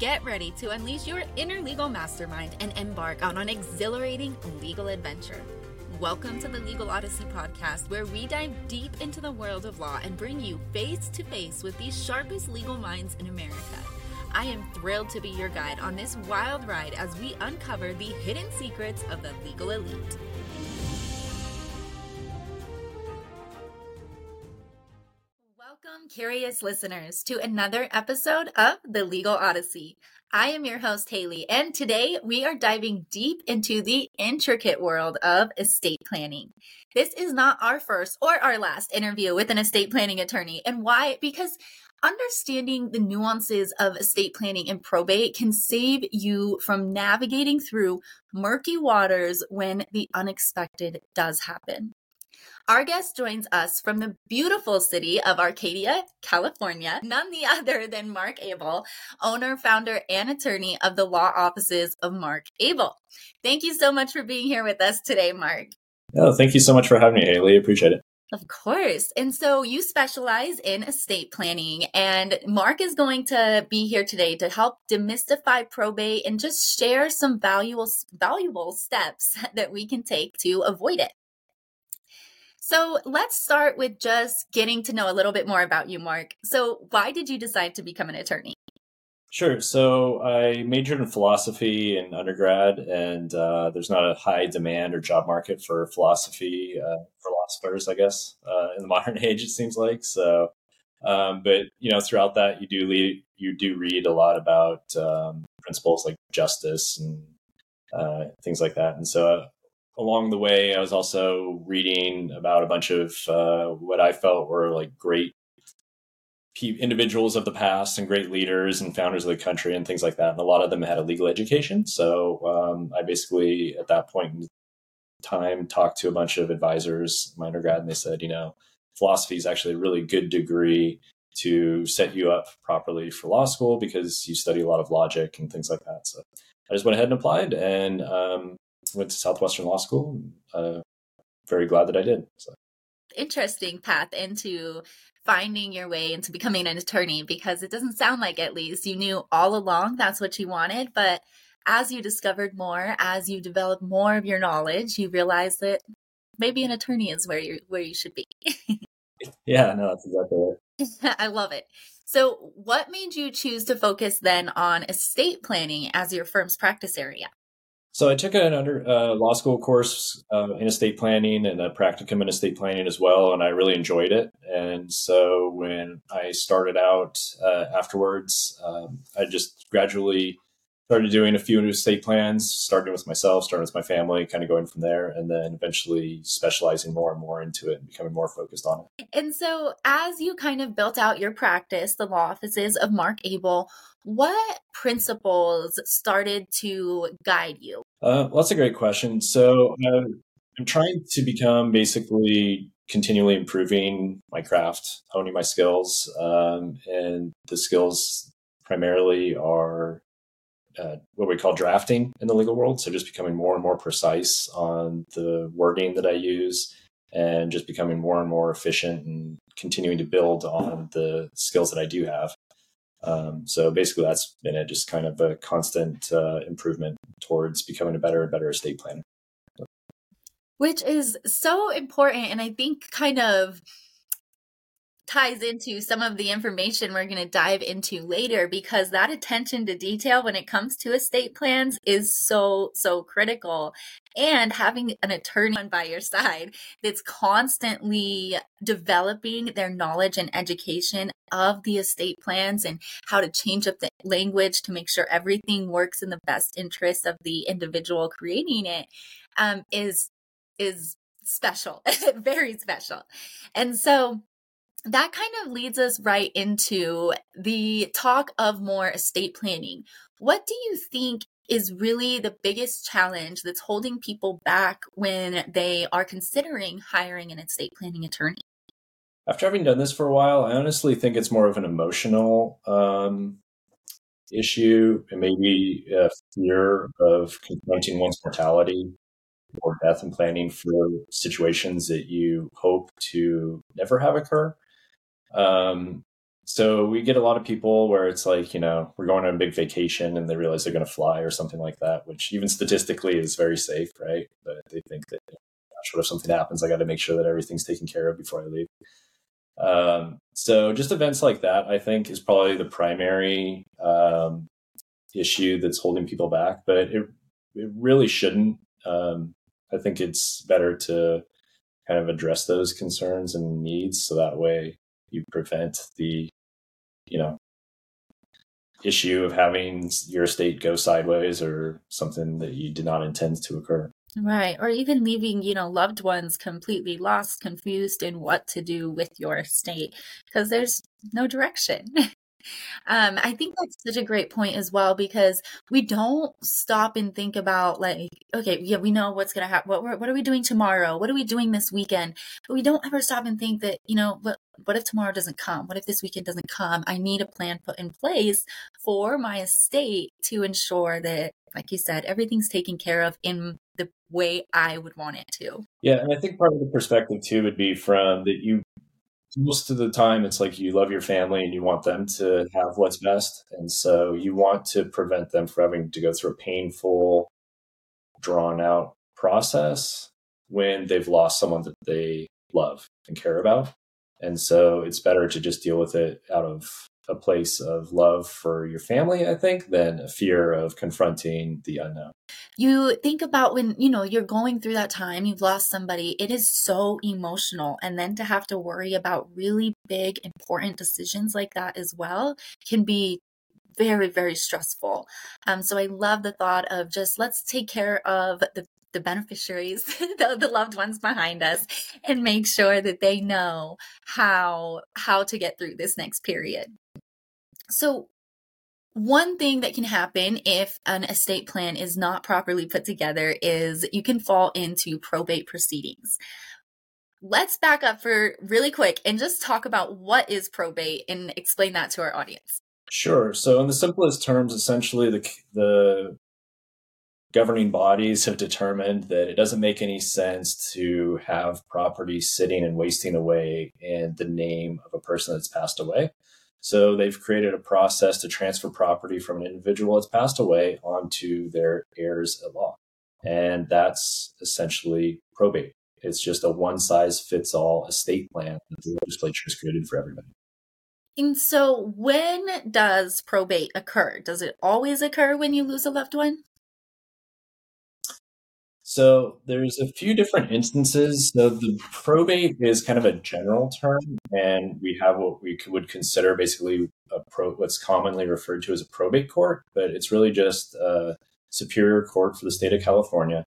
Get ready to unleash your inner legal mastermind and embark on an exhilarating legal adventure. Welcome to the Legal Odyssey podcast, where we dive deep into the world of law and bring you face to face with the sharpest legal minds in America. I am thrilled to be your guide on this wild ride as we uncover the hidden secrets of the legal elite. Curious listeners, to another episode of The Legal Odyssey. I am your host, Haylee, and today we are diving deep into the intricate world of estate planning. This is not our first or our last interview with an estate planning attorney. And why? Because understanding the nuances of estate planning and probate can save you from navigating through murky waters when the unexpected does happen. Our guest joins us from the beautiful city of Arcadia, California, none the other than Mark Abell, owner, founder, and attorney of the law offices of Mark Abell. Thank you so much for being here with us today, Mark. Oh, thank you so much for having me, Haylee. Appreciate it. Of course. And so you specialize in estate planning, and Mark is going to be here today to help demystify probate and just share some valuable, valuable steps that we can take to avoid it. So let's start with just getting to know a little bit more about you, Mark. So, why did you decide to become an attorney? Sure. So, I majored in philosophy in undergrad, and uh, there's not a high demand or job market for philosophy uh, philosophers, I guess, uh, in the modern age. It seems like so. Um, but you know, throughout that, you do lead, you do read a lot about um, principles like justice and uh, things like that. And so, along the way, I was also reading about a bunch of uh, what I felt were like great individuals of the past and great leaders and founders of the country and things like that. And a lot of them had a legal education. So um, I basically, at that point in time, talked to a bunch of advisors, my undergrad, and they said, you know, philosophy is actually a really good degree to set you up properly for law school because you study a lot of logic and things like that. So I just went ahead and applied, and um, went to Southwestern Law School. Uh, very glad that I did. So. Interesting path into finding your way into becoming an attorney because it doesn't sound like at least you knew all along that's what you wanted, but as you discovered more, as you developed more of your knowledge, you realized that maybe an attorney is where you where you should be. yeah, no, that's exactly it. I love it. So, what made you choose to focus then on estate planning as your firm's practice area? So I took an under uh, law school course uh, in estate planning and a practicum in estate planning as well, and I really enjoyed it. And so when I started out uh, afterwards, um, I just gradually started doing a few new estate plans, starting with myself, starting with my family, kind of going from there, and then eventually specializing more and more into it and becoming more focused on it. And so, as you kind of built out your practice, the law offices of Mark Abell, what principles started to guide you? Uh, well, that's a great question. So uh, I'm trying to become basically continually improving my craft, honing my skills, um, and the skills primarily are uh, what we call drafting in the legal world. So just becoming more and more precise on the wording that I use and just becoming more and more efficient and continuing to build on the skills that I do have. Um, so basically, that's been it, just kind of a constant uh, improvement towards becoming a better and better estate planner. Which is so important. And I think kind of ties into some of the information we're going to dive into later because that attention to detail when it comes to estate plans is so so critical. And having an attorney by your side that's constantly developing their knowledge and education of the estate plans and how to change up the language to make sure everything works in the best interest of the individual creating it um, is is special very special. And so that kind of leads us right into the talk of more estate planning. What do you think is really the biggest challenge that's holding people back when they are considering hiring an estate planning attorney? After having done this for a while, I honestly think it's more of an emotional um, issue and maybe a fear of confronting one's mortality or death and planning for situations that you hope to never have occur. Um, so we get a lot of people where it's like, you know, we're going on a big vacation and they realize they're going to fly or something like that, which even statistically is very safe, right? But they think that, gosh, what if something happens? I got to make sure that everything's taken care of before I leave. Um, so just events like that, I think, is probably the primary um, issue that's holding people back. But it it really shouldn't. Um, I think it's better to kind of address those concerns and needs so that way you prevent the you know issue of having your estate go sideways or something that you did not intend to occur. Right. Or even leaving, you know, loved ones completely lost, confused in what to do with your estate because there's no direction. Um, I think that's such a great point as well because we don't stop and think about like, okay, yeah, we know what's gonna happen. What what are we doing tomorrow? What are we doing this weekend? But we don't ever stop and think that you know, what what if tomorrow doesn't come? What if this weekend doesn't come? I need a plan put in place for my estate to ensure that, like you said, everything's taken care of in the way I would want it to. Yeah, and I think part of the perspective too would be from that you most of the time it's like you love your family and you want them to have what's best. And so you want to prevent them from having to go through a painful drawn out process when they've lost someone that they love and care about. And so it's better to just deal with it out of a place of love for your family, I think, than a fear of confronting the unknown. You think about when, you know, you're going through that time, you've lost somebody, it is so emotional. And then to have to worry about really big, important decisions like that as well can be very, very stressful. Um, so I love the thought of just let's take care of the the beneficiaries, the, the loved ones behind us, and make sure that they know how how to get through this next period. So, one thing that can happen if an estate plan is not properly put together is you can fall into probate proceedings. Let's back up for really quick and just talk about what is probate and explain that to our audience. Sure. So, in the simplest terms, essentially the the governing bodies have determined that it doesn't make any sense to have property sitting and wasting away in the name of a person that's passed away. So they've created a process to transfer property from an individual that's passed away onto their heirs at law. And that's essentially probate. It's just a one size fits all estate plan that the legislature has created for everybody. And so, when does probate occur? Does it always occur when you lose a loved one? So there's a few different instances. So the probate is kind of a general term, and we have what we would consider basically a pro, what's commonly referred to as a probate court, but it's really just a superior court for the state of California,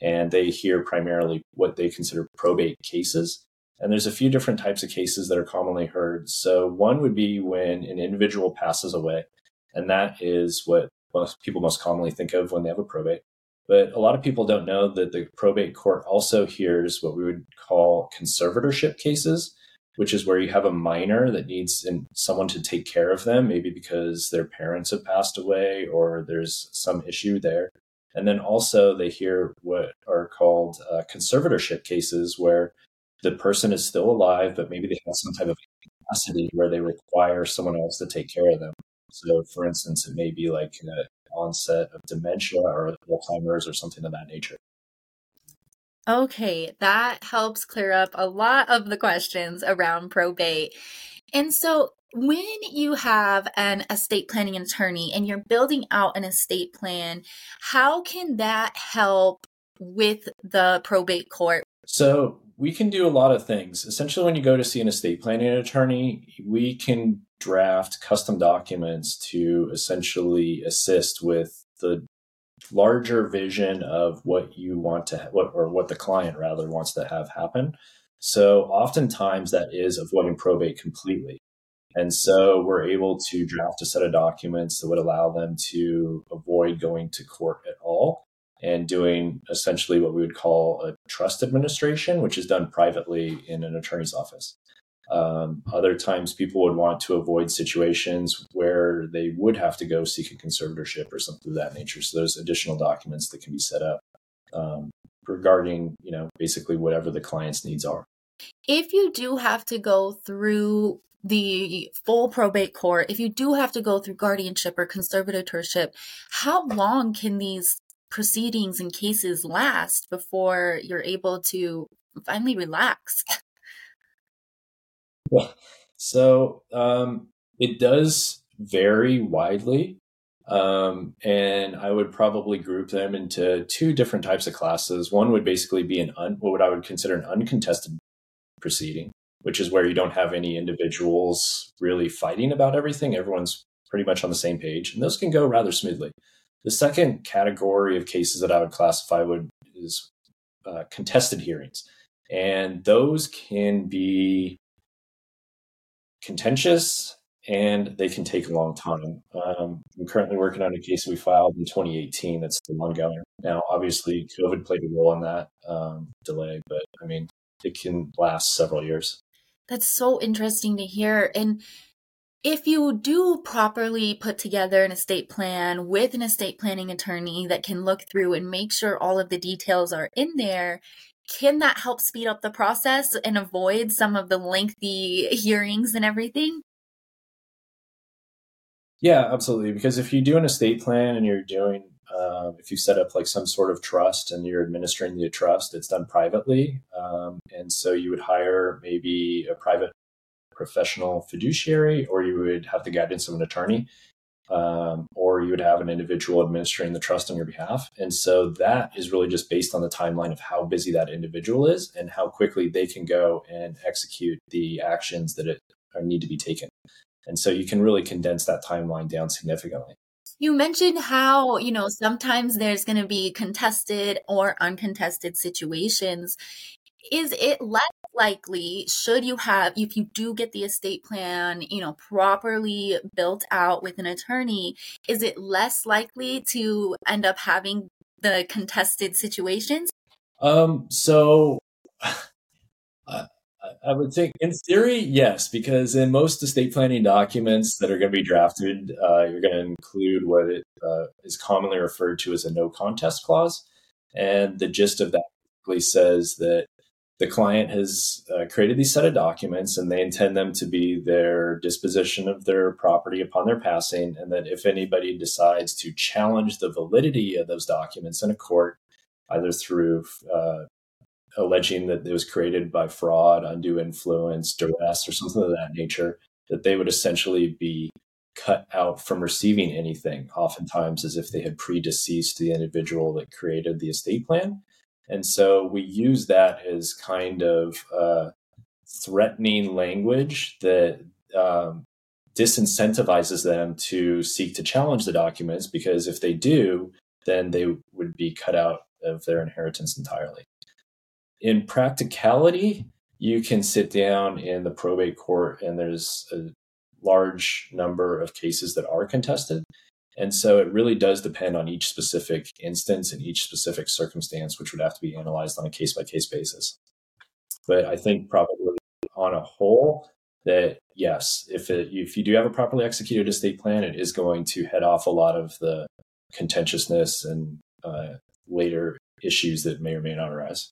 and they hear primarily what they consider probate cases. And there's a few different types of cases that are commonly heard. So one would be when an individual passes away, and that is what most people most commonly think of when they have a probate. But a lot of people don't know that the probate court also hears what we would call conservatorship cases, which is where you have a minor that needs someone to take care of them, maybe because their parents have passed away or there's some issue there. And then also they hear what are called uh, conservatorship cases, where the person is still alive, but maybe they have some type of capacity where they require someone else to take care of them. So, for instance, it may be like uh, onset of dementia or Alzheimer's or something of that nature. Okay, that helps clear up a lot of the questions around probate. And so, when you have an estate planning attorney and you're building out an estate plan, how can that help with the probate court? So, we can do a lot of things. Essentially, when you go to see an estate planning attorney, we can draft custom documents to essentially assist with the larger vision of what you want to what or what the client rather wants to have happen. So oftentimes that is avoiding probate completely. And so we're able to draft a set of documents that would allow them to avoid going to court at all and doing essentially what we would call a trust administration, which is done privately in an attorney's office. Um, other times, people would want to avoid situations where they would have to go seek a conservatorship or something of that nature. So there's additional documents that can be set up um, regarding, you know, basically whatever the client's needs are. If you do have to go through the full probate court, if you do have to go through guardianship or conservatorship, how long can these proceedings and cases last before you're able to finally relax? Well, so um, it does vary widely. Um, and I would probably group them into two different types of classes. One would basically be an un, what I would consider an uncontested proceeding, which is where you don't have any individuals really fighting about everything. Everyone's pretty much on the same page, and those can go rather smoothly. The second category of cases that I would classify would is uh, contested hearings, and those can be contentious and they can take a long time. Um, I'm currently working on a case we filed in 2018 that's still ongoing. Now, obviously, COVID played a role in that um, delay, but I mean, it can last several years. That's so interesting to hear. And if you do properly put together an estate plan with an estate planning attorney that can look through and make sure all of the details are in there, can that help speed up the process and avoid some of the lengthy hearings and everything? Yeah, absolutely. Because if you do an estate plan and you're doing, uh, if you set up like some sort of trust and you're administering the trust, it's done privately. Um, and so you would hire maybe a private professional fiduciary, or you would have the guidance of an attorney, um, or you would have an individual administering the trust on your behalf. And so that is really just based on the timeline of how busy that individual is and how quickly they can go and execute the actions that it, need to be taken. And so you can really condense that timeline down significantly. You mentioned how, you know, sometimes there's going to be contested or uncontested situations. Is it less likely, should you have, if you do get the estate plan, you know, properly built out with an attorney, is it less likely to end up having the contested situations? Um, so I would think, in theory, yes, because in most estate planning documents that are going to be drafted, uh, you're going to include what it, uh, is commonly referred to as a no contest clause. And the gist of that basically says that the client has uh, created these set of documents and they intend them to be their disposition of their property upon their passing. And that if anybody decides to challenge the validity of those documents in a court, either through uh, alleging that it was created by fraud, undue influence, duress, or something of that nature, that they would essentially be cut out from receiving anything, oftentimes as if they had predeceased the individual that created the estate plan. And so we use that as kind of uh, threatening language that um, disincentivizes them to seek to challenge the documents because if they do, then they would be cut out of their inheritance entirely in practicality, you can sit down in the probate court and there's a large number of cases that are contested. And so it really does depend on each specific instance and each specific circumstance, which would have to be analyzed on a case by case basis. But I think probably on a whole, that yes, if it, if you do have a properly executed estate plan, it is going to head off a lot of the contentiousness and uh, later issues that may or may not arise.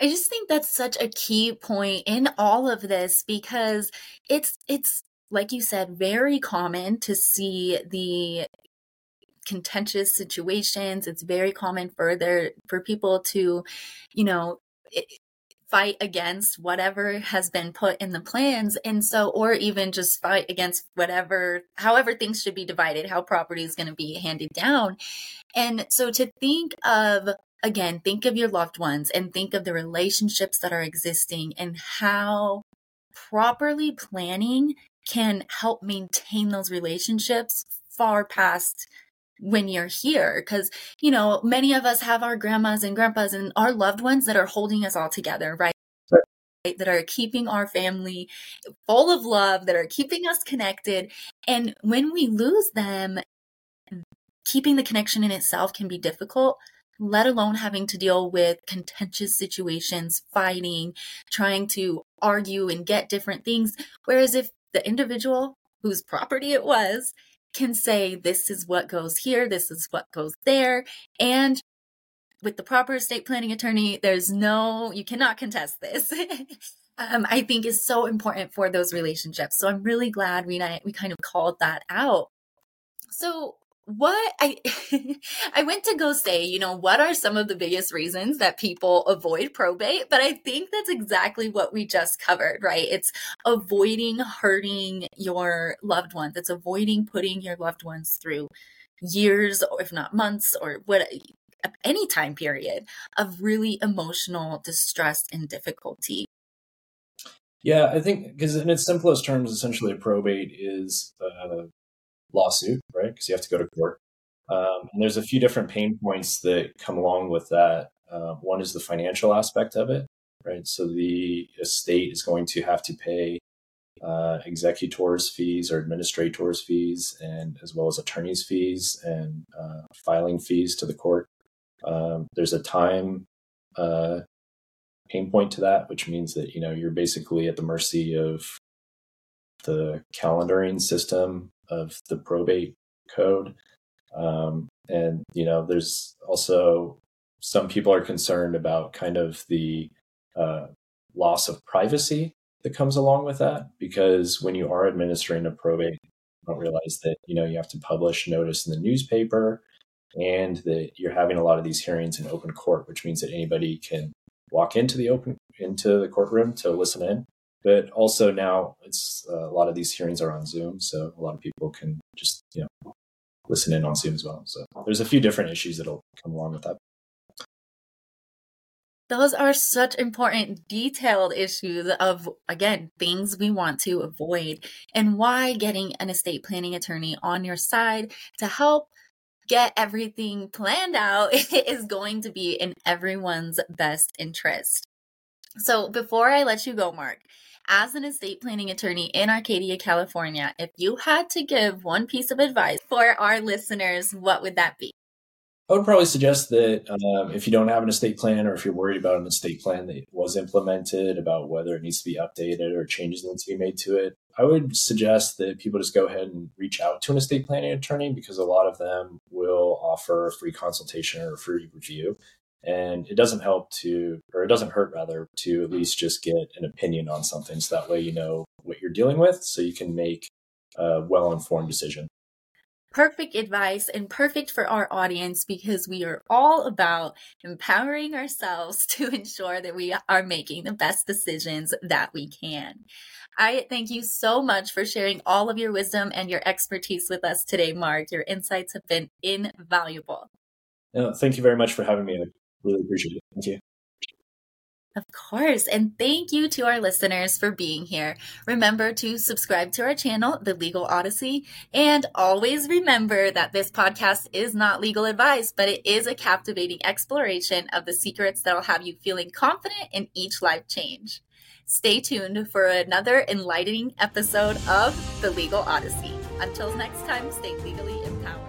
I just think that's such a key point in all of this because it's it's like you said very common to see the contentious situations. It's very common for there for people to you know fight against whatever has been put in the plans. And so or even just fight against whatever however things should be divided how property is going to be handed down. And so to think of again, think of your loved ones and think of the relationships that are existing and how properly planning can help maintain those relationships far past when you're here because you know many of us have our grandmas and grandpas and our loved ones that are holding us all together right, that are keeping our family full of love that are keeping us connected. And when we lose them keeping the connection in itself can be difficult let alone having to deal with contentious situations, fighting, trying to argue and get different things. Whereas if the individual whose property it was can say, this is what goes here, this is what goes there, and with the proper estate planning attorney, there's no, you cannot contest this. um, I think is so important for those relationships. So I'm really glad we we kind of called that out. So what I I went to go say, you know, what are some of the biggest reasons that people avoid probate? But I think that's exactly what we just covered, right? It's avoiding hurting your loved ones. It's avoiding putting your loved ones through years or if not months or what any time period of really emotional distress and difficulty. Yeah, I think because in its simplest terms, essentially a probate is a lawsuit, right? Because you have to go to court. Um, and there's a few different pain points that come along with that. Uh, one is the financial aspect of it, right? So the estate is going to have to pay uh, executors fees or administrators fees, and as well as attorneys fees and uh, filing fees to the court. Um, there's a time uh, pain point to that, which means that you know you're basically at the mercy of the calendaring system of the probate code. Um, and you know, there's also some people are concerned about kind of the uh, loss of privacy that comes along with that because when you are administering a probate, you don't realize that you know you have to publish notice in the newspaper and that you're having a lot of these hearings in open court, which means that anybody can walk into the open into the courtroom to listen in. But also now it's uh, a lot of these hearings are on Zoom, so a lot of people can just you know listen in on Zoom as well. So there's a few different issues that'll come along with that. Those are such important detailed issues of, again, things we want to avoid and why getting an estate planning attorney on your side to help get everything planned out is going to be in everyone's best interest. So before I let you go, Mark, as an estate planning attorney in Arcadia, California, if you had to give one piece of advice for our listeners, what would that be? I would probably suggest that um, if you don't have an estate plan or if you're worried about an estate plan that was implemented, about whether it needs to be updated or changes need to be made to it, I would suggest that people just go ahead and reach out to an estate planning attorney because a lot of them will offer a free consultation or a free review. And it doesn't help to, or it doesn't hurt rather, to at least just get an opinion on something. So that way you know what you're dealing with so you can make a well informed decision perfect advice and perfect for our audience because we are all about empowering ourselves to ensure that we are making the best decisions that we can. I thank you so much for sharing all of your wisdom and your expertise with us today, Mark. Your insights have been invaluable. No, thank you very much for having me. Really appreciate it. Thank you. Of course. And thank you to our listeners for being here. Remember to subscribe to our channel, The Legal Odyssey. And always remember that this podcast is not legal advice, but it is a captivating exploration of the secrets that'll have you feeling confident in each life change. Stay tuned for another enlightening episode of The Legal Odyssey. Until next time, stay legally empowered.